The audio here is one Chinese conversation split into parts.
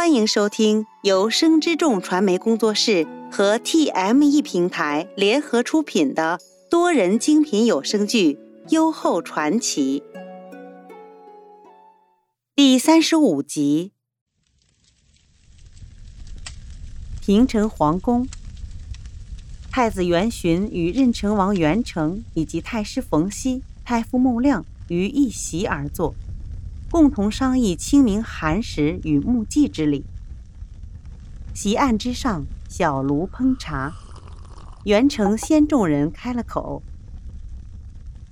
欢迎收听由生之众传媒工作室和 TME 平台联合出品的多人精品有声剧《优厚传奇》第三十五集。平城皇宫，太子元巡与任城王元成以及太师冯熙、太傅孟亮于一席而坐。共同商议清明寒食与沐祭之礼。席案之上，小炉烹茶。元成先众人开了口：“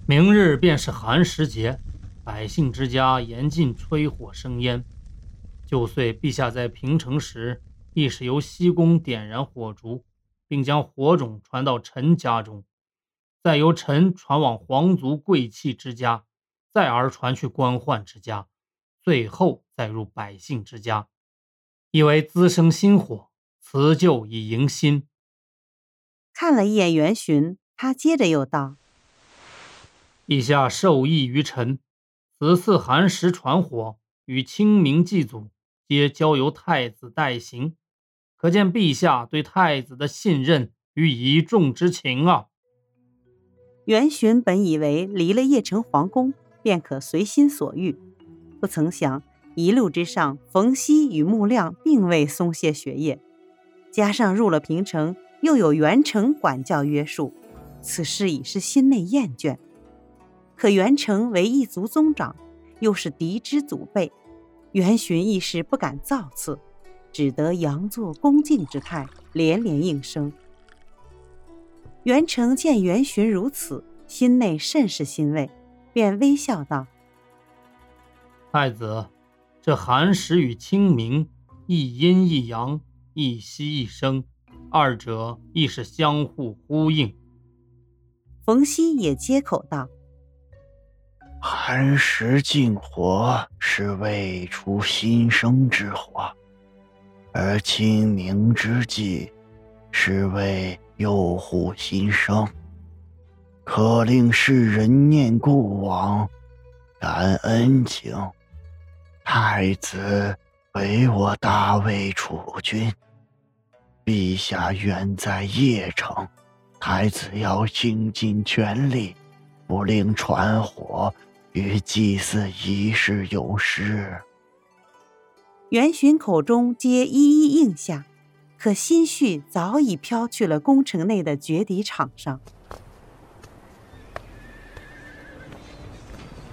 明日便是寒食节，百姓之家严禁吹火生烟。就岁陛下在平城时，亦是由西宫点燃火烛，并将火种传到臣家中，再由臣传往皇族贵戚之家。”再而传去官宦之家，最后再入百姓之家，以为滋生心火，辞旧以迎新。看了一眼袁巡，他接着又道：“陛下授意于臣，此次寒食传火与清明祭祖，皆交由太子代行，可见陛下对太子的信任与倚重之情啊。”元巡本以为离了邺城皇宫。便可随心所欲，不曾想一路之上，冯熙与穆亮并未松懈学业，加上入了平城，又有元成管教约束，此事已是心内厌倦。可元成为一族宗长，又是嫡之祖辈，元巡一时不敢造次，只得佯作恭敬之态，连连应声。元成见元巡如此，心内甚是欣慰。便微笑道：“太子，这寒食与清明，一阴一阳，一息一生，二者亦是相互呼应。”冯熙也接口道：“寒食禁火，是为除新生之火；而清明之际，是为佑护新生。”可令世人念过往，感恩情。太子为我大魏储君，陛下远在邺城，太子要倾尽全力，不令传火与祭祀仪式有失。元巡口中皆一一应下，可心绪早已飘去了宫城内的绝敌场上。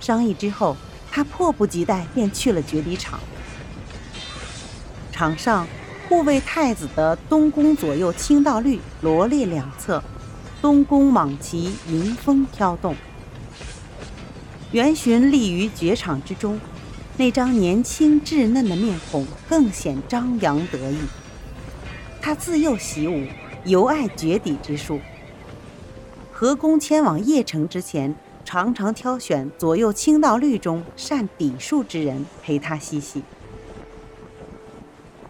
商议之后，他迫不及待便去了绝敌场。场上护卫太子的东宫左右清道律罗列两侧，东宫蟒旗迎风飘动。元巡立于绝场之中，那张年轻稚嫩的面孔更显张扬得意。他自幼习武，尤爱绝敌之术。何公迁往邺城之前。常常挑选左右清道律中善笔术之人陪他嬉戏。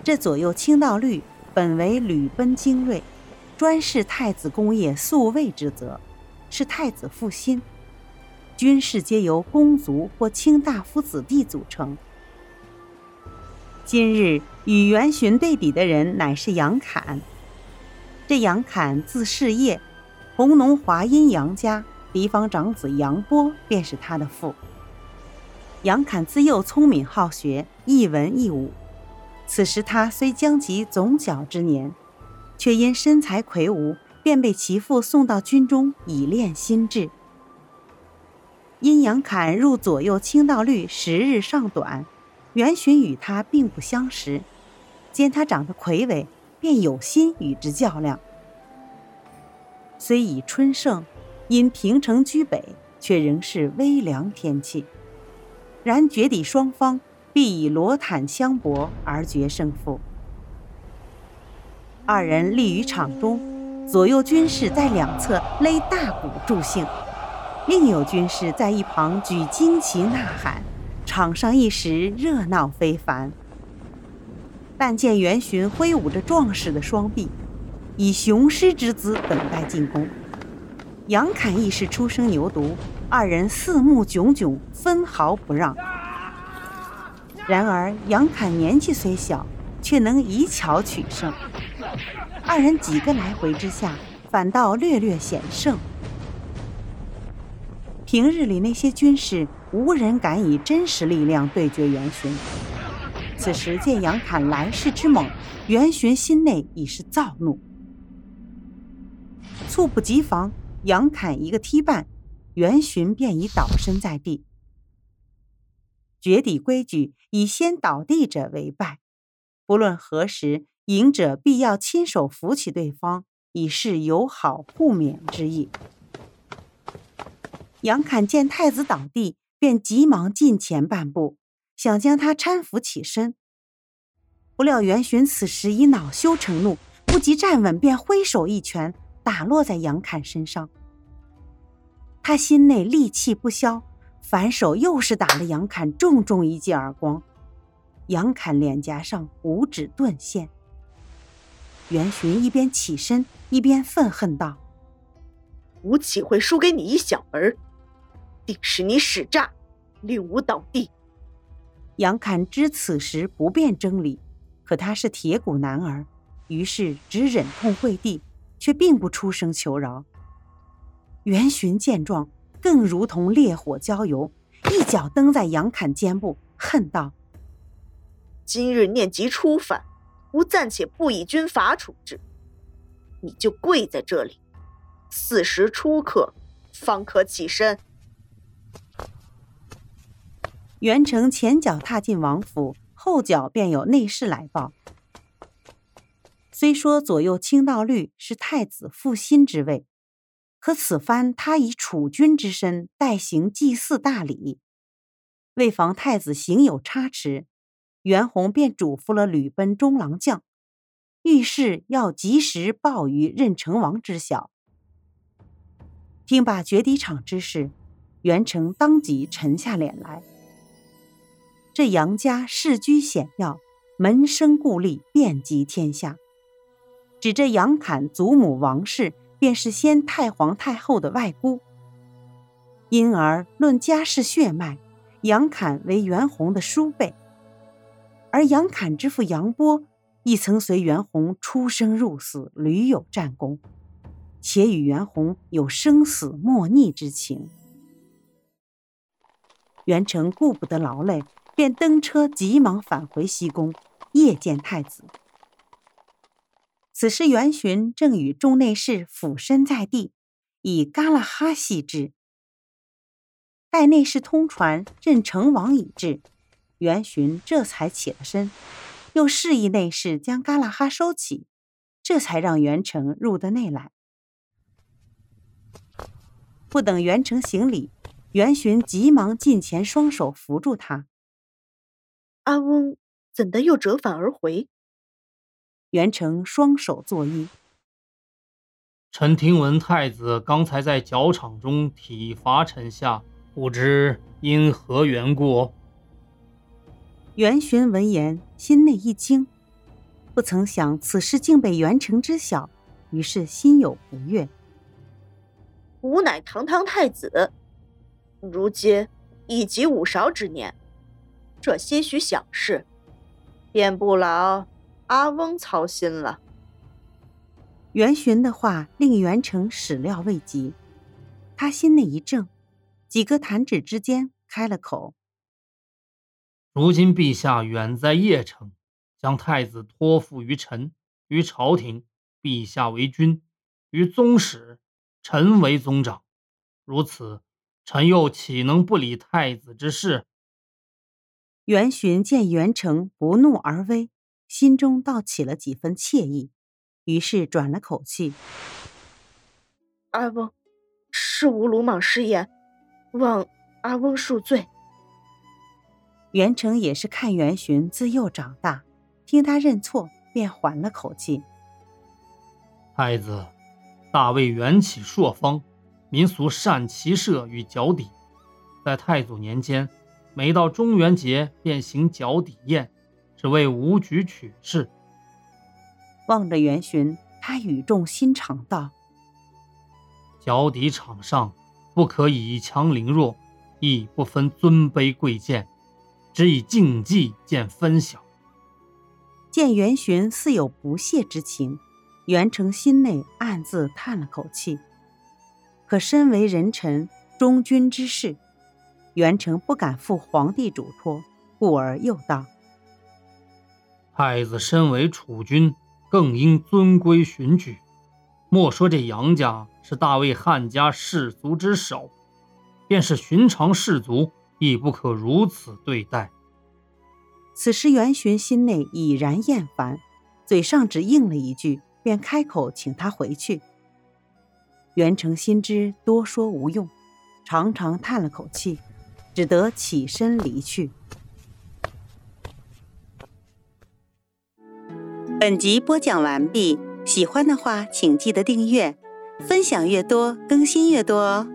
这左右清道律本为吕奔精锐，专事太子宫业宿卫之责，是太子腹心。军事皆由公族或卿大夫子弟组成。今日与元巡对比的人乃是杨侃。这杨侃字世业，弘农华阴杨家。嫡方长子杨波便是他的父。杨侃自幼聪明好学，一文一武。此时他虽将及总角之年，却因身材魁梧，便被其父送到军中以练心智。因杨侃入左右清道律时日尚短，元巡与他并不相识，见他长得魁伟，便有心与之较量。虽已春盛。因平城居北，却仍是微凉天气。然决抵双方必以罗坦相搏而决胜负。二人立于场中，左右军士在两侧勒大鼓助兴，另有军士在一旁举旌旗呐喊，场上一时热闹非凡。但见元巡挥舞着壮士的双臂，以雄狮之姿等待进攻。杨侃亦是初生牛犊，二人四目炯炯，分毫不让。然而杨侃年纪虽小，却能以巧取胜。二人几个来回之下，反倒略略险胜。平日里那些军士，无人敢以真实力量对决袁巡。此时见杨侃来势之猛，袁巡心内已是躁怒，猝不及防，杨侃一个踢绊，袁巡便已倒身在地。绝底规矩以先倒地者为败，不论何时，赢者必要亲手扶起对方，以示友好互勉之意。杨侃见太子倒地，便急忙近前半步。想将他搀扶起身，不料袁巡此时已恼羞成怒，不及站稳，便挥手一拳打落在杨侃身上。他心内戾气不消，反手又是打了杨侃重重一记耳光。杨侃脸颊上五指顿现。袁巡一边起身，一边愤恨道：“吾岂会输给你一小儿？定是你使诈，令吾倒地。”杨侃知此时不便争理，可他是铁骨男儿，于是只忍痛跪地，却并不出声求饶。袁寻见状，更如同烈火浇油，一脚蹬在杨侃肩部，恨道：“今日念及初犯，吾暂且不以军法处置，你就跪在这里，四时初刻，方可起身。”袁成前脚踏进王府，后脚便有内侍来报。虽说左右卿道律是太子负心之位，可此番他以储君之身代行祭祀大礼，为防太子行有差池，袁弘便嘱咐了吕奔中郎将，遇事要及时报于任成王知晓。听罢决敌场之事，袁成当即沉下脸来。这杨家世居显要，门生故吏遍及天下。指这杨侃祖母王氏便是先太皇太后的外姑，因而论家世血脉，杨侃为袁弘的叔辈。而杨侃之父杨波亦曾随袁弘出生入死，屡有战功，且与袁弘有生死莫逆之情。袁成顾不得劳累。便登车，急忙返回西宫，夜见太子。此时袁巡正与众内侍俯身在地，以嘎啦哈戏之。待内侍通传任成王已至，袁巡这才起了身，又示意内侍将嘎啦哈收起，这才让袁成入得内来。不等袁成行礼，袁巡急忙近前，双手扶住他。阿翁怎的又折返而回？袁成双手作揖。臣听闻太子刚才在绞场中体罚臣下，不知因何缘故。袁巡闻言，心内一惊，不曾想此事竟被袁成知晓，于是心有不悦。吾乃堂堂太子，如今已及五韶之年。这些许小事，便不劳阿翁操心了。袁巡的话令袁成始料未及，他心内一怔，几个弹指之间开了口：“如今陛下远在邺城，将太子托付于臣，于朝廷，陛下为君；于宗室，臣为宗长。如此，臣又岂能不理太子之事？”袁巡见袁成不怒而威，心中倒起了几分惬意，于是转了口气：“阿翁，是吾鲁莽失言，望阿翁恕罪。”袁成也是看袁巡自幼长大，听他认错，便缓了口气：“太子，大魏缘起朔方，民俗善骑射与脚底，在太祖年间。”每到中元节便行脚底宴，只为武举取士。望着元巡，他语重心长道：“脚底场上不可以强凌弱，亦不分尊卑贵贱，只以竞技见分晓。”见袁巡似有不屑之情，袁成心内暗自叹了口气。可身为人臣、忠君之事，袁成不敢负皇帝嘱托，故而又道：“太子身为储君，更应遵规循矩。莫说这杨家是大魏汉家士族之首，便是寻常士族，亦不可如此对待。”此时，袁巡心内已然厌烦，嘴上只应了一句，便开口请他回去。袁成心知多说无用，长长叹了口气，只得起身离去。本集播讲完毕，喜欢的话请记得订阅，分享越多更新越多哦。